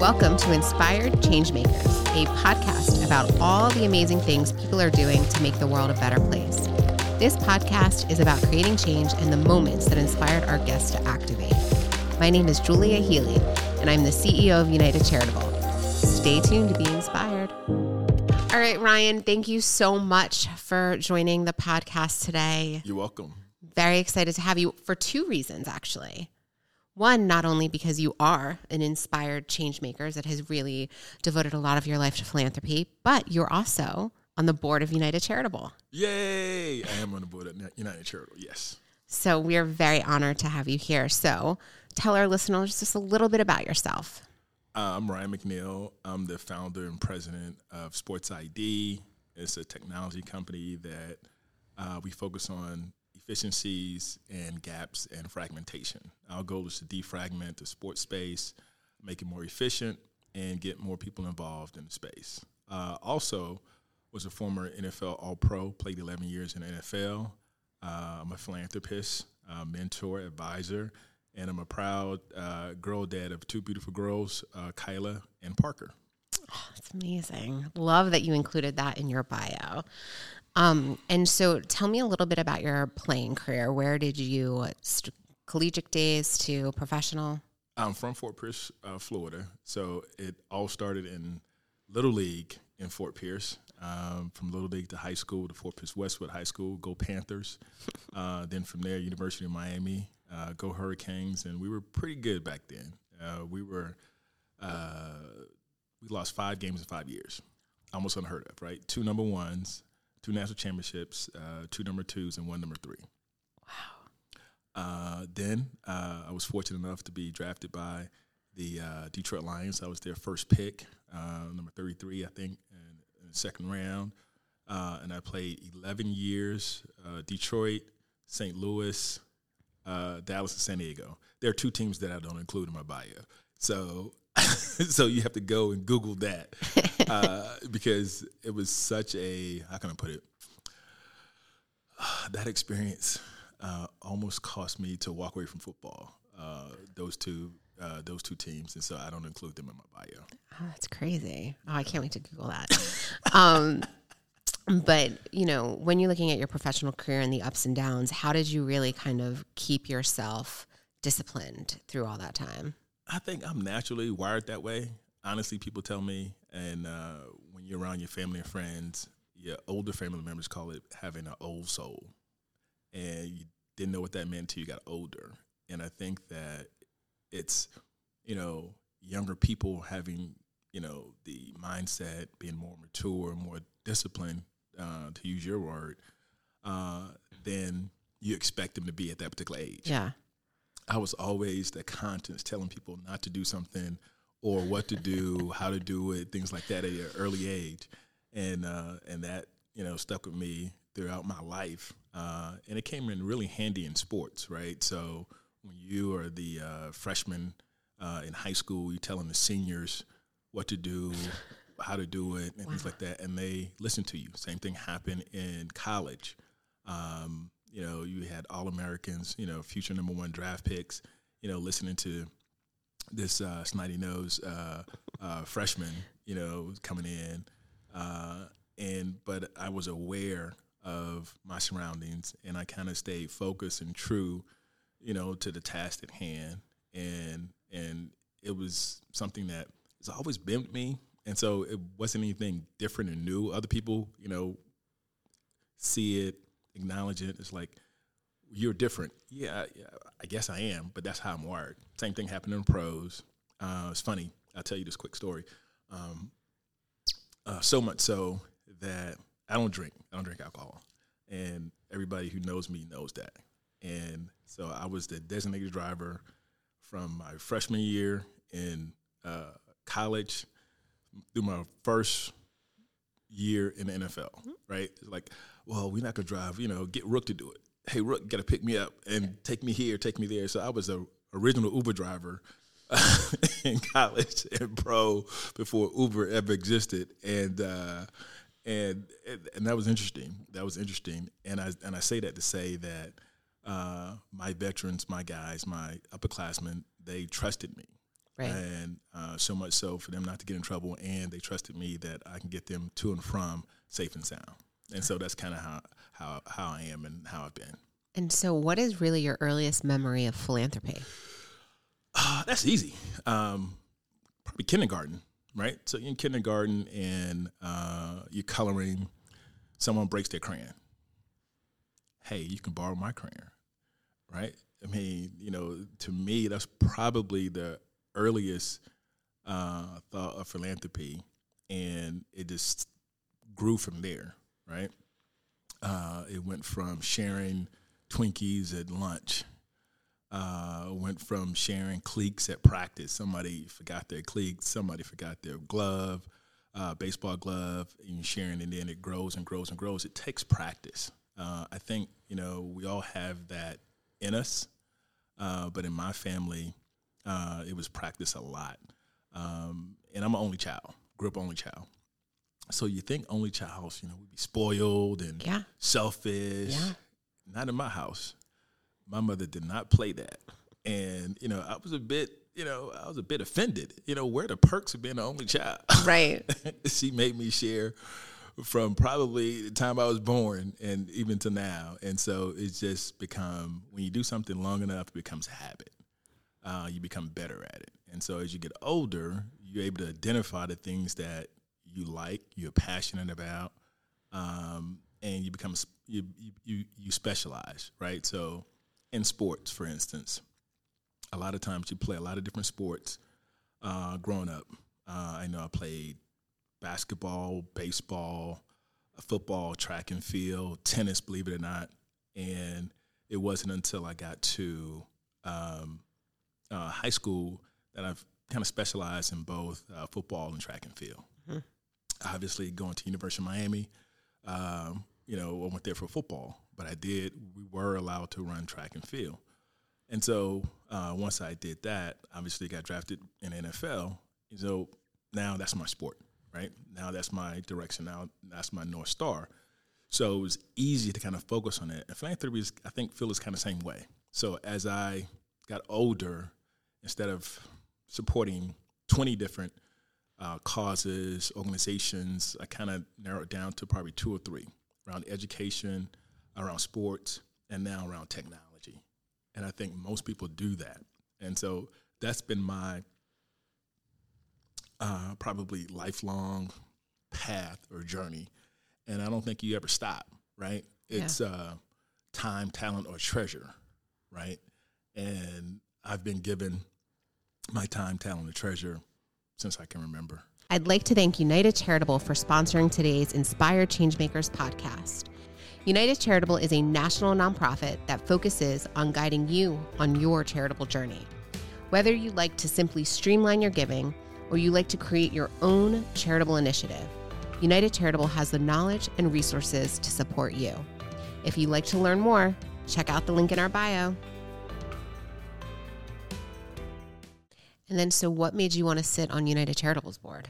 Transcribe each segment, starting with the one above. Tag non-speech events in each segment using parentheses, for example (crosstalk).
Welcome to Inspired Changemakers, a podcast about all the amazing things people are doing to make the world a better place. This podcast is about creating change and the moments that inspired our guests to activate. My name is Julia Healy, and I'm the CEO of United Charitable. Stay tuned to be inspired. All right, Ryan, thank you so much for joining the podcast today. You're welcome. Very excited to have you for two reasons, actually. One, not only because you are an inspired change maker that has really devoted a lot of your life to philanthropy, but you're also on the board of United Charitable. Yay! I am on the board of United Charitable, yes. So we are very honored to have you here. So tell our listeners just a little bit about yourself. Uh, I'm Ryan McNeil. I'm the founder and president of Sports ID. It's a technology company that uh, we focus on efficiencies and gaps and fragmentation. Our goal is to defragment the sports space, make it more efficient, and get more people involved in the space. Uh, also, was a former NFL All Pro, played 11 years in the NFL. Uh, I'm a philanthropist, mentor, advisor, and I'm a proud uh, girl dad of two beautiful girls, uh, Kyla and Parker. Oh, that's amazing. Love that you included that in your bio. Um, and so tell me a little bit about your playing career. Where did you, st- collegiate days to professional? I'm from Fort Pierce, uh, Florida. So it all started in Little League in Fort Pierce. Um, from Little League to high school to Fort Pierce Westwood High School, go Panthers. Uh, then from there, University of Miami, uh, go Hurricanes. And we were pretty good back then. Uh, we were, uh, we lost five games in five years. Almost unheard of, right? Two number ones, two national championships, uh, two number twos, and one number three. Wow. Uh, then uh, I was fortunate enough to be drafted by the uh, Detroit Lions. I was their first pick, uh, number 33, I think, in, in the second round. Uh, and I played 11 years Detroit, St. Louis, Dallas, and San Diego. There are two teams that I don't include in my bio. So (laughs) so you have to go and Google that (laughs) uh, because it was such a how can I put it? That experience uh, almost cost me to walk away from football. Uh, those two, uh, those two teams, and so I don't include them in my bio. Oh, that's crazy! Oh, I can't wait to Google that. um, but you know, when you're looking at your professional career and the ups and downs, how did you really kind of keep yourself disciplined through all that time? I think I'm naturally wired that way. Honestly, people tell me, and uh, when you're around your family and friends, your older family members call it having an old soul, and you didn't know what that meant until you got older. And I think that it's, you know, younger people having, you know, the mindset being more mature, more disciplined, uh, to use your word, uh, than you expect them to be at that particular age. Yeah. I was always the conscience telling people not to do something or what to do, how to do it, things like that at an early age, and uh, and that you know stuck with me throughout my life, uh, and it came in really handy in sports, right? So when you are the uh, freshman uh, in high school, you're telling the seniors what to do, how to do it, and wow. things like that, and they listen to you. Same thing happened in college. Um, you know, you had All Americans, you know, future number one draft picks, you know, listening to this uh, snotty nose uh, uh, freshman, you know, coming in. Uh, and, but I was aware of my surroundings and I kind of stayed focused and true, you know, to the task at hand. And, and it was something that has always been me. And so it wasn't anything different and new. Other people, you know, see it, acknowledge it. It's like you're different. Yeah, yeah, I guess I am, but that's how I'm wired. Same thing happened in pros. Uh, it's funny. I'll tell you this quick story. Um, uh, so much so that I don't drink. I don't drink alcohol, and everybody who knows me knows that. And so I was the designated driver from my freshman year in uh, college through my first year in the NFL. Mm-hmm. Right? It's like well, we're not gonna drive. You know, get Rook to do it. Hey, Rook, got to pick me up and take me here, take me there. So I was a original Uber driver (laughs) in college and pro before Uber ever existed, and uh, and and that was interesting. That was interesting, and I and I say that to say that uh, my veterans, my guys, my upperclassmen, they trusted me, Right. And uh, so much so for them not to get in trouble, and they trusted me that I can get them to and from safe and sound. And so that's kind of how, how, how I am and how I've been. And so, what is really your earliest memory of philanthropy? Uh, that's easy. Um, probably kindergarten, right? So you're in kindergarten and uh, you're coloring. Someone breaks their crayon. Hey, you can borrow my crayon, right? I mean, you know, to me, that's probably the earliest uh, thought of philanthropy, and it just grew from there, right? Uh, it went from sharing Twinkies at lunch uh, went from sharing cleats at practice. Somebody forgot their cleats, somebody forgot their glove, uh, baseball glove, and sharing, and then it grows and grows and grows. It takes practice. Uh, I think you know we all have that in us, uh, but in my family, uh, it was practice a lot. Um, and I'm an only child, grew up only child. So you think only child, you know, would be spoiled and Yeah. selfish. Yeah. Not in my house. My mother did not play that. And, you know, I was a bit, you know, I was a bit offended. You know, where are the perks of being the only child? Right. (laughs) she made me share from probably the time I was born and even to now. And so it's just become when you do something long enough, it becomes a habit. Uh, you become better at it. And so as you get older, you're able to identify the things that you like, you're passionate about, um, and you become you, you you specialize, right? So in sports, for instance, a lot of times you play a lot of different sports. Uh, growing up, uh, I know I played basketball, baseball, uh, football, track and field, tennis, believe it or not. And it wasn't until I got to um, uh, high school that I've kind of specialized in both uh, football and track and field. Obviously, going to University of Miami, um, you know, I went there for football, but I did. We were allowed to run track and field, and so uh, once I did that, obviously got drafted in NFL. So now that's my sport, right? Now that's my direction. Now that's my north star. So it was easy to kind of focus on it. And philanthropy is, I think, Phil is kind of same way. So as I got older, instead of supporting 20 different uh, causes, organizations, I kind of narrowed it down to probably two or three around education, around sports, and now around technology. And I think most people do that. And so that's been my uh, probably lifelong path or journey. And I don't think you ever stop, right? It's uh, time, talent, or treasure, right? And I've been given my time, talent, and treasure since I can remember. I'd like to thank United Charitable for sponsoring today's Inspired Changemakers podcast. United Charitable is a national nonprofit that focuses on guiding you on your charitable journey. Whether you like to simply streamline your giving or you like to create your own charitable initiative, United Charitable has the knowledge and resources to support you. If you'd like to learn more, check out the link in our bio. And then, so what made you want to sit on United Charitable's board?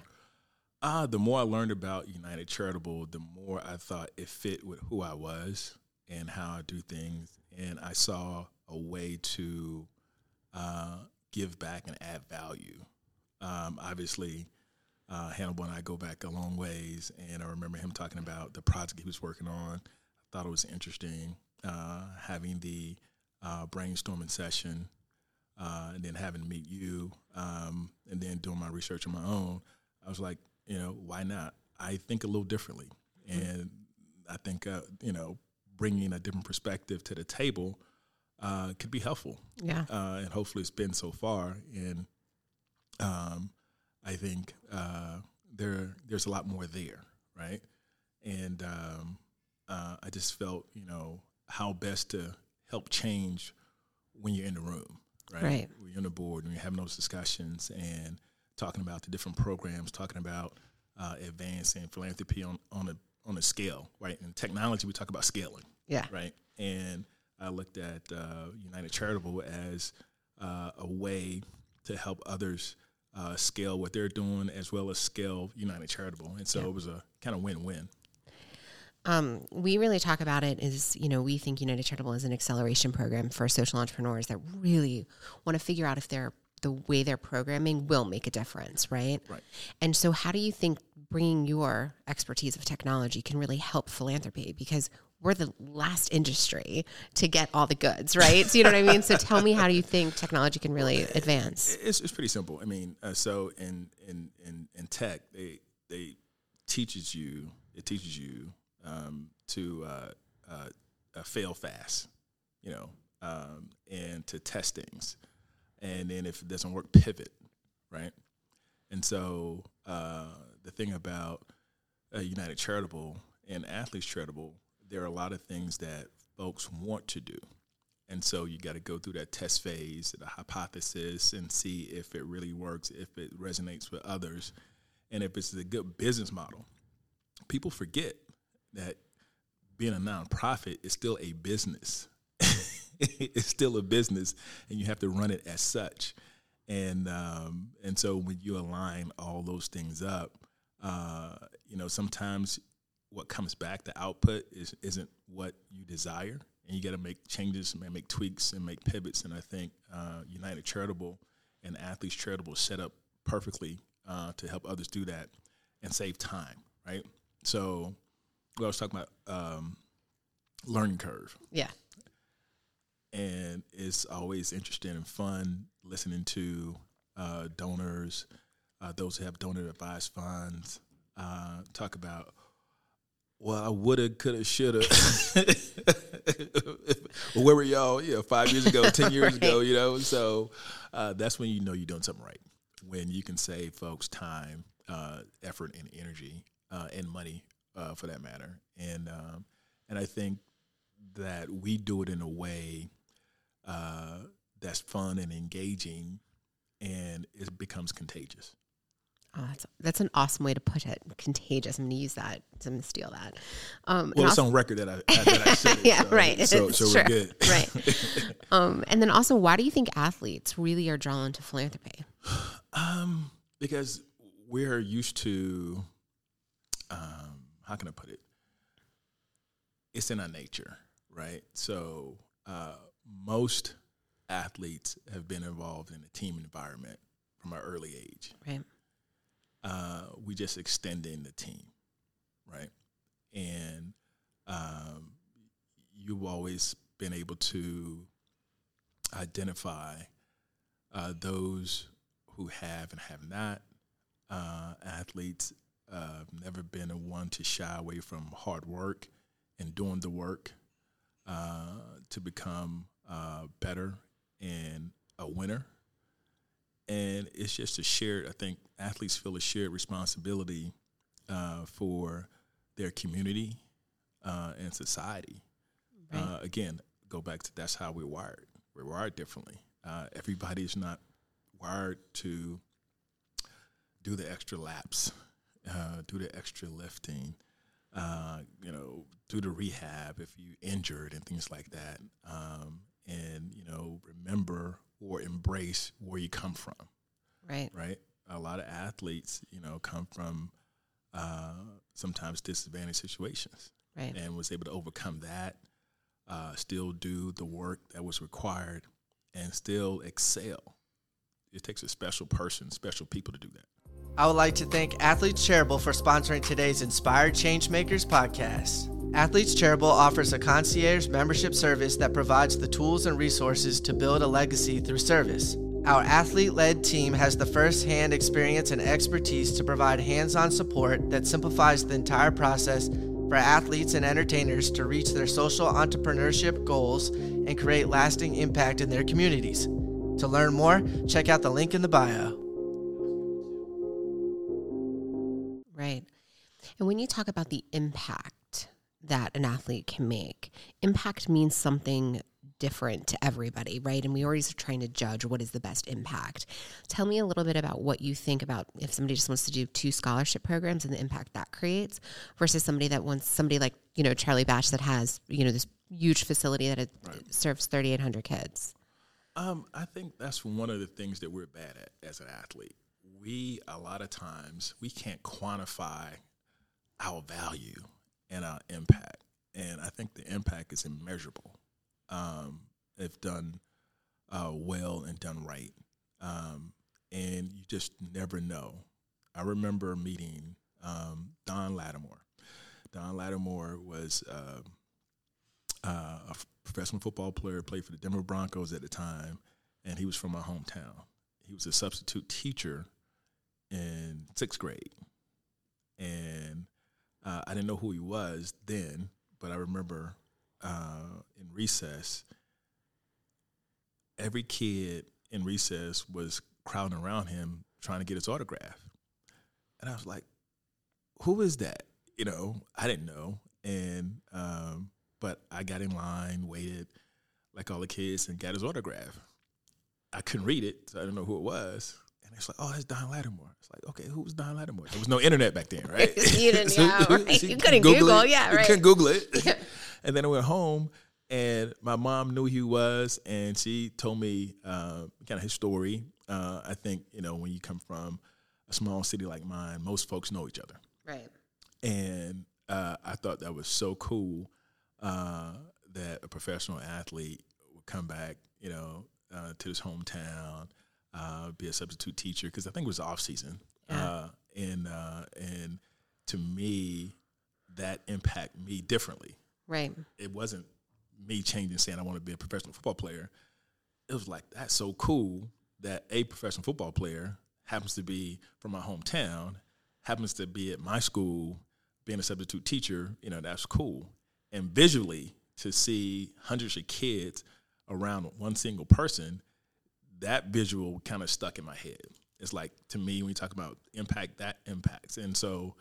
Uh, the more I learned about United Charitable, the more I thought it fit with who I was and how I do things. And I saw a way to uh, give back and add value. Um, obviously, uh, Hannibal and I go back a long ways, and I remember him talking about the project he was working on. I thought it was interesting uh, having the uh, brainstorming session, uh, and then having to meet you, um, and then doing my research on my own. I was like, you know, why not? I think a little differently, and I think uh, you know, bringing a different perspective to the table uh, could be helpful Yeah. uh, and hopefully it's been so far. And um, I think uh, there there's a lot more there, right? And um, uh, I just felt, you know, how best to help change when you're in the room, right? Right. You're on the board and we're having those discussions and talking about the different programs, talking about uh, advancing philanthropy on on a on a scale, right? In technology, we talk about scaling Yeah. right? And I looked at uh, United Charitable as uh, a way to help others uh, scale what they're doing as well as scale United Charitable. And so Yeah. it was a kind of win-win. Um, we really talk about it is, you know, we think United Charitable is an acceleration program for social entrepreneurs that really want to figure out if they're the way they're programming will make a difference, right? Right. And so, how do you think bringing your expertise of technology can really help philanthropy? Because we're the last industry to get all the goods, right? So you know what I mean. So tell me, how do you think technology can really advance? It's, it's pretty simple. I mean, uh, so in, in in in tech, they they teaches you it teaches you um, to uh, uh, uh, fail fast, you know, um, and to test things, and then if it doesn't work, pivot, right? And so uh, the thing about uh, United Charitable and Athletes Charitable there are a lot of things that folks want to do. And so you got to go through that test phase, the hypothesis, and see if it really works, if it resonates with others, and if it's a good business model. People forget that being a nonprofit is still a business. (laughs) it's still a business, and you have to run it as such. And um, and so when you align all those things up, uh, you know sometimes what comes back, the output is isn't what you desire, and you got to make changes, and make tweaks, and make pivots. And I think uh, United Charitable and Athletes Charitable set up perfectly uh, to help others do that and save time, right? So, well, I was talking about um, learning curve. Yeah. And it's always interesting and fun listening to uh, donors, uh, those who have donor advised funds, uh, talk about well, I woulda, coulda, shoulda. (laughs) Where were y'all? Yeah, five years ago, ten years (laughs) right. ago. You know, so uh, that's when you know you're doing something right. When you can save folks time, uh, effort, and energy, uh, and money, uh, for that matter. And um, and I think that we do it in a way uh, that's fun and engaging, and it becomes contagious. Oh, that's that's an awesome way to put it. Contagious. I'm going to use that. I'm going to steal that. Um, well, it's also, on record that I, that I said (laughs) it. yeah, so, right. So, so we're (laughs) good. right. (laughs) Um, and then also, why do you think athletes really are drawn to philanthropy? Um, because we're used to, um, how can I put it? It's in our nature, right? So uh, most athletes have been involved in a team environment from an early age. Right uh, we just extending the team, right? And um, you've always been able to identify uh, those who have and have not. Uh, athletes uh, I've never been a one to shy away from hard work and doing the work uh, to become uh, better and a winner and it's just a shared. I think athletes feel a shared responsibility uh, for their community uh, and society. Right. Uh, again, go back to that's how we're wired. We're wired differently. Uh, everybody is not wired to do the extra laps, uh, do the extra lifting. Uh, you know, do the rehab if you injured and things like that. Um, and you know, remember or embrace where you come from. Right. Right. A lot of athletes, you know, come from uh, sometimes disadvantaged situations. Right. And was able to overcome that, uh, still do the work that was required, and still excel. It takes a special person, special people to do that. I would like to thank Athletes Charitable for sponsoring today's Inspired Changemakers podcast. Athletes Charitable offers a concierge membership service that provides the tools and resources to build a legacy through service. Our athlete led team has the first hand experience and expertise to provide hands on support that simplifies the entire process for athletes and entertainers to reach their social entrepreneurship goals and create lasting impact in their communities. To learn more, check out the link in the bio. And when you talk about the impact, that an athlete can make. Impact means something different to everybody, right? And we always are trying to judge what is the best impact. Tell me a little bit about what you think about if somebody just wants to do two scholarship programs and the impact that creates versus somebody that wants somebody like, you know, Charlie Batch that has, you know, this huge facility that right. serves 3,800 kids. Um, I think that's one of the things that we're bad at as an athlete. We, a lot of times, we can't quantify our value and our impact. And I think the impact is immeasurable um, if done uh, well and done right. um, and you just never know. I remember meeting um, Don Latimer. Don Latimer was uh, uh, a professional football player, played for the Denver Broncos at the time, and he was from my hometown. He was a substitute teacher in sixth grade, and uh, I didn't know who he was then, but I remember uh, in recess, every kid in recess was crowding around him trying to get his autograph, and I was like, "Who is that?" You know, I didn't know, and um, but I got in line, waited like all the kids, and got his autograph. I couldn't read it, so I didn't know who it was. And it's like, oh, that's Don Latimer. It's like, okay, who was Don Latimer? There was no internet back then, right? (laughs) you didn't, (laughs) yeah, right. You couldn't Google, Google it. yeah, right. You couldn't Google it. (laughs) and then I went home, and my mom knew who he was, and she told me uh, kind of his story. Uh, I think you know when you come from a small city like mine, most folks know each other, right? And uh, I thought that was so cool uh, that a professional athlete would come back, you know, uh, to his hometown, uh, be a substitute teacher because I think it was off season, Yeah. uh, and uh, and to me, that impacted me differently. Right. It wasn't me changing saying I want to be a professional football player. It was like that's so cool that a professional football player happens to be from my hometown, happens to be at my school, being a substitute teacher. You know, that's cool. And visually, to see hundreds of kids around one single person, that visual kind of stuck in my head. It's like to me when you talk about impact, that impacts. And so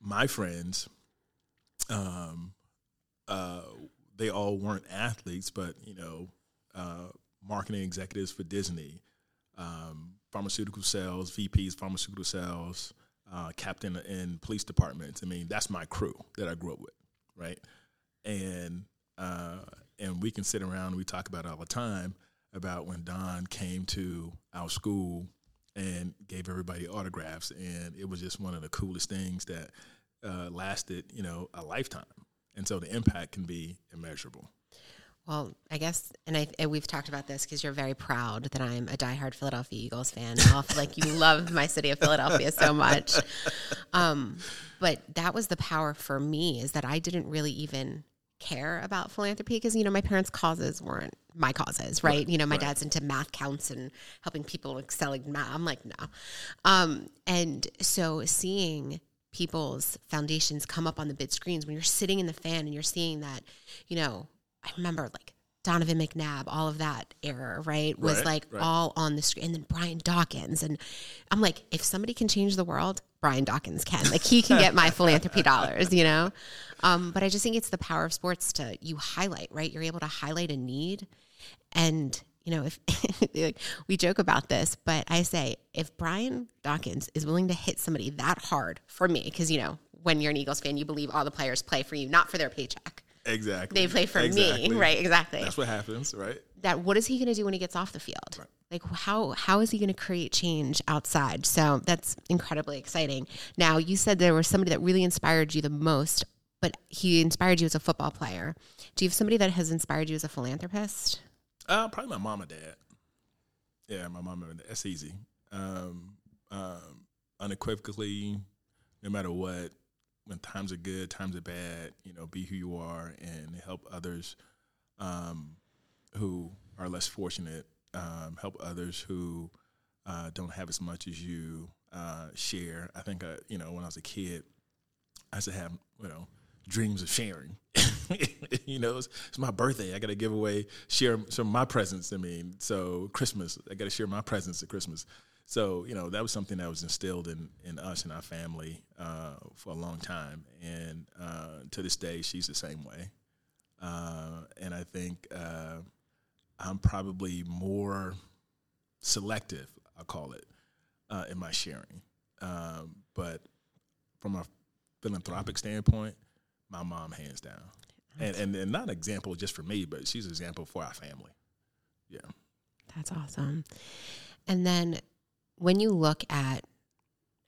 my friends, um, uh, they all weren't athletes, but you know, uh, marketing executives for Disney, um, pharmaceutical sales, VPs, pharmaceutical sales, uh, captain in police departments. I mean, that's my crew that I grew up with, right? And uh, and we can sit around and we talk about it all the time about when Don came to our school and gave everybody autographs, and it was just one of the coolest things that uh, lasted, you know, a lifetime. And so the impact can be immeasurable. Well, I guess, and I and we've talked about this because you're very proud that I'm a diehard Philadelphia Eagles fan. Like you love my city of Philadelphia so much. Um, but that was the power for me is that I didn't really even care about philanthropy because you know my parents' causes weren't my causes, right? Right, you know, my right. dad's into MATHCOUNTS and helping people excel in math. I'm like, no. Um, and so seeing people's foundations come up on the big screens when you're sitting in the fan and you're seeing that, you know, I remember like Donovan McNabb, all of that era, right? Was Right, like right. all on the screen. And then Brian Dawkins. And I'm like, if somebody can change the world, Brian Dawkins can. Like he can get my (laughs) philanthropy dollars, you know? Um, but I just think it's the power of sports to you highlight, right? You're able to highlight a need. And, you know, if (laughs) like, we joke about this, but I say if Brian Dawkins is willing to hit somebody that hard for me, because, you know, when you're an Eagles fan, you believe all the players play for you, not for their paycheck. Exactly. They play for Exactly. me, right? Exactly. That's what happens, right? that what is he going to do when he gets off the field? Right. Like how how is he going to create change outside? So that's incredibly exciting. Now you said there was somebody that really inspired you the most, but he inspired you as a football player. Do you have somebody that has inspired you as a philanthropist? Uh, probably my mom and dad. Yeah, my mom and dad. That's easy. Um, um, unequivocally, no matter what, when times are good, times are bad, you know, be who you are and help others um, who are less fortunate, um, help others who uh, don't have as much as you uh, share. I think, uh, you know, when I was a kid, I used to have, you know, dreams of sharing. (laughs) you know, it's, it's my birthday. I got to give away, share some of my presents. I mean, so Christmas, I got to share my presents at Christmas. So, you know, that was something that was instilled in, in us and our family uh, for a long time. And uh, to this day, she's the same way. Uh, and I think uh, I'm probably more selective, I'll call it, uh, in my sharing. Um, but from a philanthropic standpoint, my mom hands down. And, and and not an example just for me, but she's an example for our family. Yeah. That's awesome. And then when you look at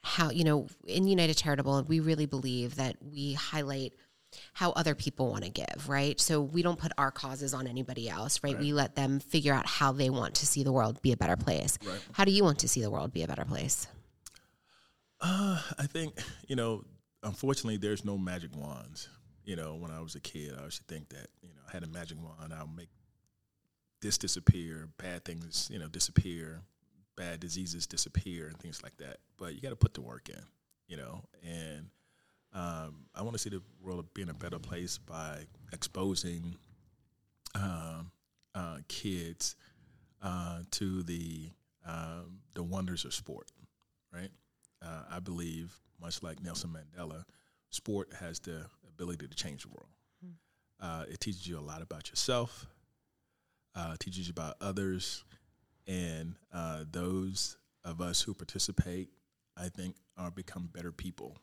how, you know, in United Charitable, we really believe that we highlight how other people want to give, right? So we don't put our causes on anybody else, right? Right. We let them figure out how they want to see the world be a better place. Right. How do you want to see the world be a better place? Uh, I think you know. Unfortunately, there's no magic wands. You know, when I was a kid, I used to think that you know I had a magic wand. I'll make this disappear, bad things you know disappear, bad diseases disappear, and things like that. But you got to put the work in. You know, and um, I want to see the world being a better place by exposing um, uh, kids uh, to the um, the wonders of sport. Right. Uh, I believe, much like Nelson Mandela, sport has the ability to change the world. Uh, it teaches you a lot about yourself, uh, teaches you about others, and uh, those of us who participate, I think, are become better people.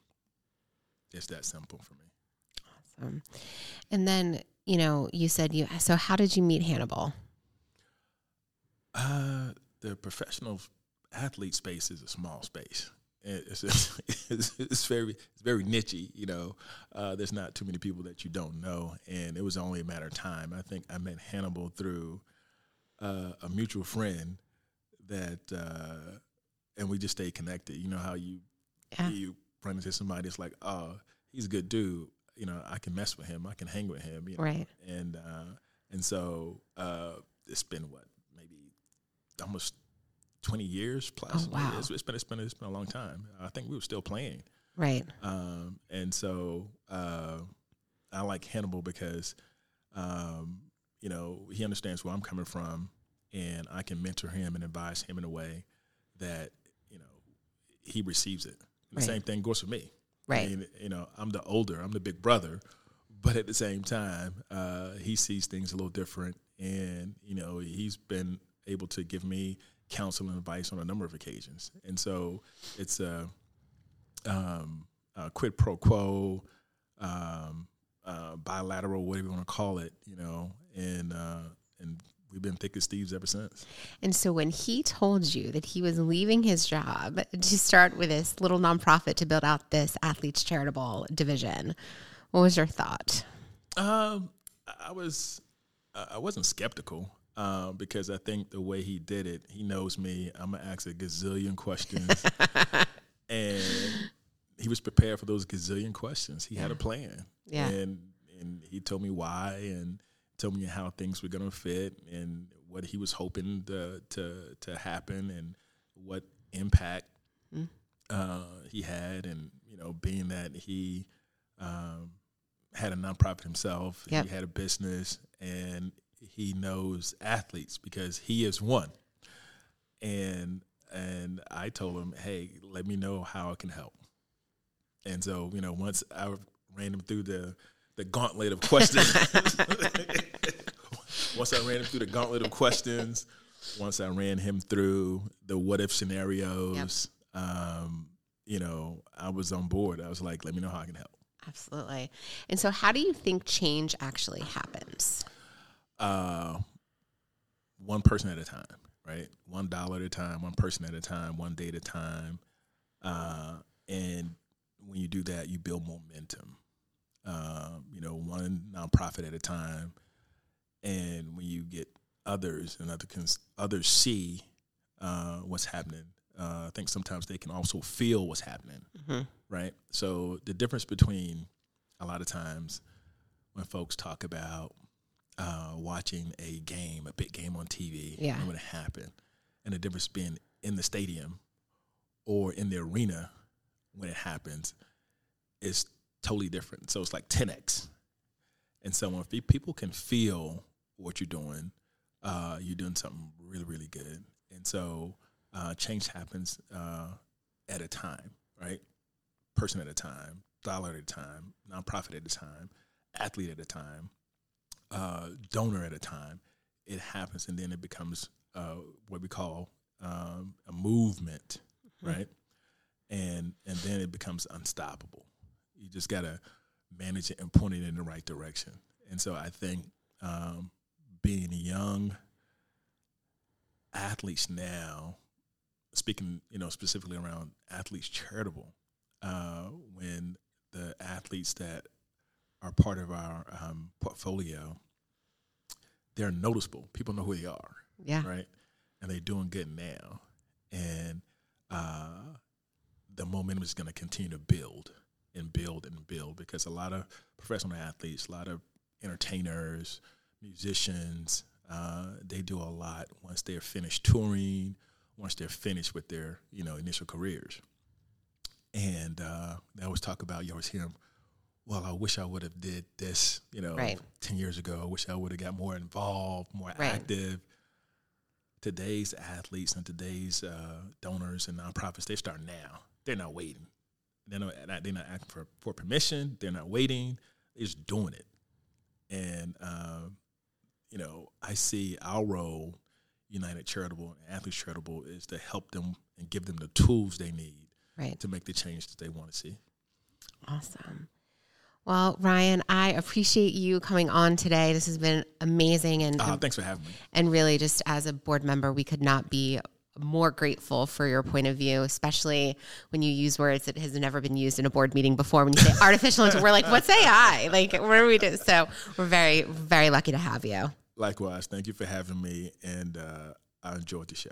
It's that simple for me. Awesome. And then, you know, you said you, so how did you meet Hannibal? Uh, the professional athlete space is a small space. It- It's, (laughs) it's, it's very it's very nichey, you know. Uh, there's not too many people that you don't know, and it was only a matter of time. I think I met Hannibal through uh, a mutual friend that, uh, and we just stay connected. You know how you Yeah. you run into somebody, it's like, oh, he's a good dude. You know, I can mess with him. I can hang with him. You know? Right. and uh, and so uh, it's been what maybe almost twenty years plus. Oh, wow. It's, it's been it's been it's been a long time. I think we were still playing, Right. um, and so uh, I like Hannibal because um, you know he understands where I'm coming from, and I can mentor him and advise him in a way that you know he receives it. And Right. The same thing goes for me. Right. I mean, you know, I'm the older, I'm the big brother, but at the same time, uh, he sees things a little different, and you know, he's been able to give me counsel and advice on a number of occasions, and so it's a, um, a quid pro quo, um, uh, bilateral, whatever you want to call it, you know, and uh, and we've been thick as thieves ever since. And so when he told you that he was leaving his job to start with this little nonprofit to build out this athletes charitable division, what was your thought? Um, I was, I wasn't skeptical uh, because I think the way he did it, he knows me. I'm gonna ask a gazillion questions, (laughs) and was prepared for those gazillion questions. He had a plan, Yeah. and and he told me why and told me how things were gonna fit and what he was hoping to to to happen and what impact Mm. uh, he had, and you know, being that he. Um, had a nonprofit himself. Yep. He had a business, and he knows athletes because he is one. And and I told him, hey, let me know how I can help. And so you know, once I ran him through the the gauntlet of (laughs) questions. (laughs) once I ran him through the gauntlet of questions, once I ran him through the what if scenarios, um, you know, I was on board. I was like, let me know how I can help. Absolutely. And so, how do you think change actually happens? uh, one person at a time, right? One dollar at a time, one person at a time, one day at a time. Uh, and when you do that, you build momentum. Uh, you know, one nonprofit at a time. And when you get others and other cons- others see uh, what's happening, uh, I think sometimes they can also feel what's happening, Mhm. right? So the difference between a lot of times when folks talk about uh, watching a game, a big game on TV, Yeah. and when it happened, and the difference being in the stadium or in the arena when it happens is totally different. So it's like 10x. And so when people can feel what you're doing, uh, you're doing something really, really good. And so uh, change happens uh, at a time, right? Person at a time, dollar at a time, nonprofit at a time, athlete at a time, uh, donor at a time. It happens, and then it becomes uh, what we call um, a movement, right? And and then it becomes unstoppable. You just gotta manage it and point it in the right direction. And so I think um, being young athletes now, speaking you know specifically around athletes charitable, uh, when the athletes that are part of our um, portfolio, they're noticeable. People know who they are, Yeah. right? And they're doing good now, and uh, the momentum is going to continue to build and build and build because a lot of professional athletes, a lot of entertainers, musicians, uh, they do a lot once they're finished touring, once they're finished with their you know initial careers. And uh, they always talk about you always hear them. Well, I wish I would have did this, you know, Right. ten years ago. I wish I would have got more involved, more Right. active. Today's athletes and today's uh, donors and nonprofits, they start now. They're not waiting. They're not, they're not asking for, for permission. They're not waiting. They're just doing it. And um, you know, I see our role, United Charitable and Athletes Charitable, is to help them and give them the tools they need Right. to make the change that they want to see. Awesome. Well, Ryan, I appreciate you coming on today. This has been amazing and Uh, thanks for having me. and really just as a board member, we could not be more grateful for your point of view, especially when you use words that has never been used in a board meeting before. When you say artificial, intelligence, we're like, what's AI? Like, what are we doing? So we're very, very lucky to have you. Likewise, thank you for having me, and uh, I enjoyed the show.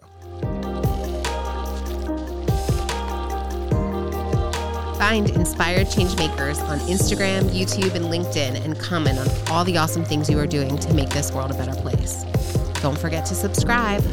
Find Inspired Changemakers on Instagram, YouTube, and LinkedIn and comment on all the awesome things you are doing to make this world a better place. Don't forget to subscribe.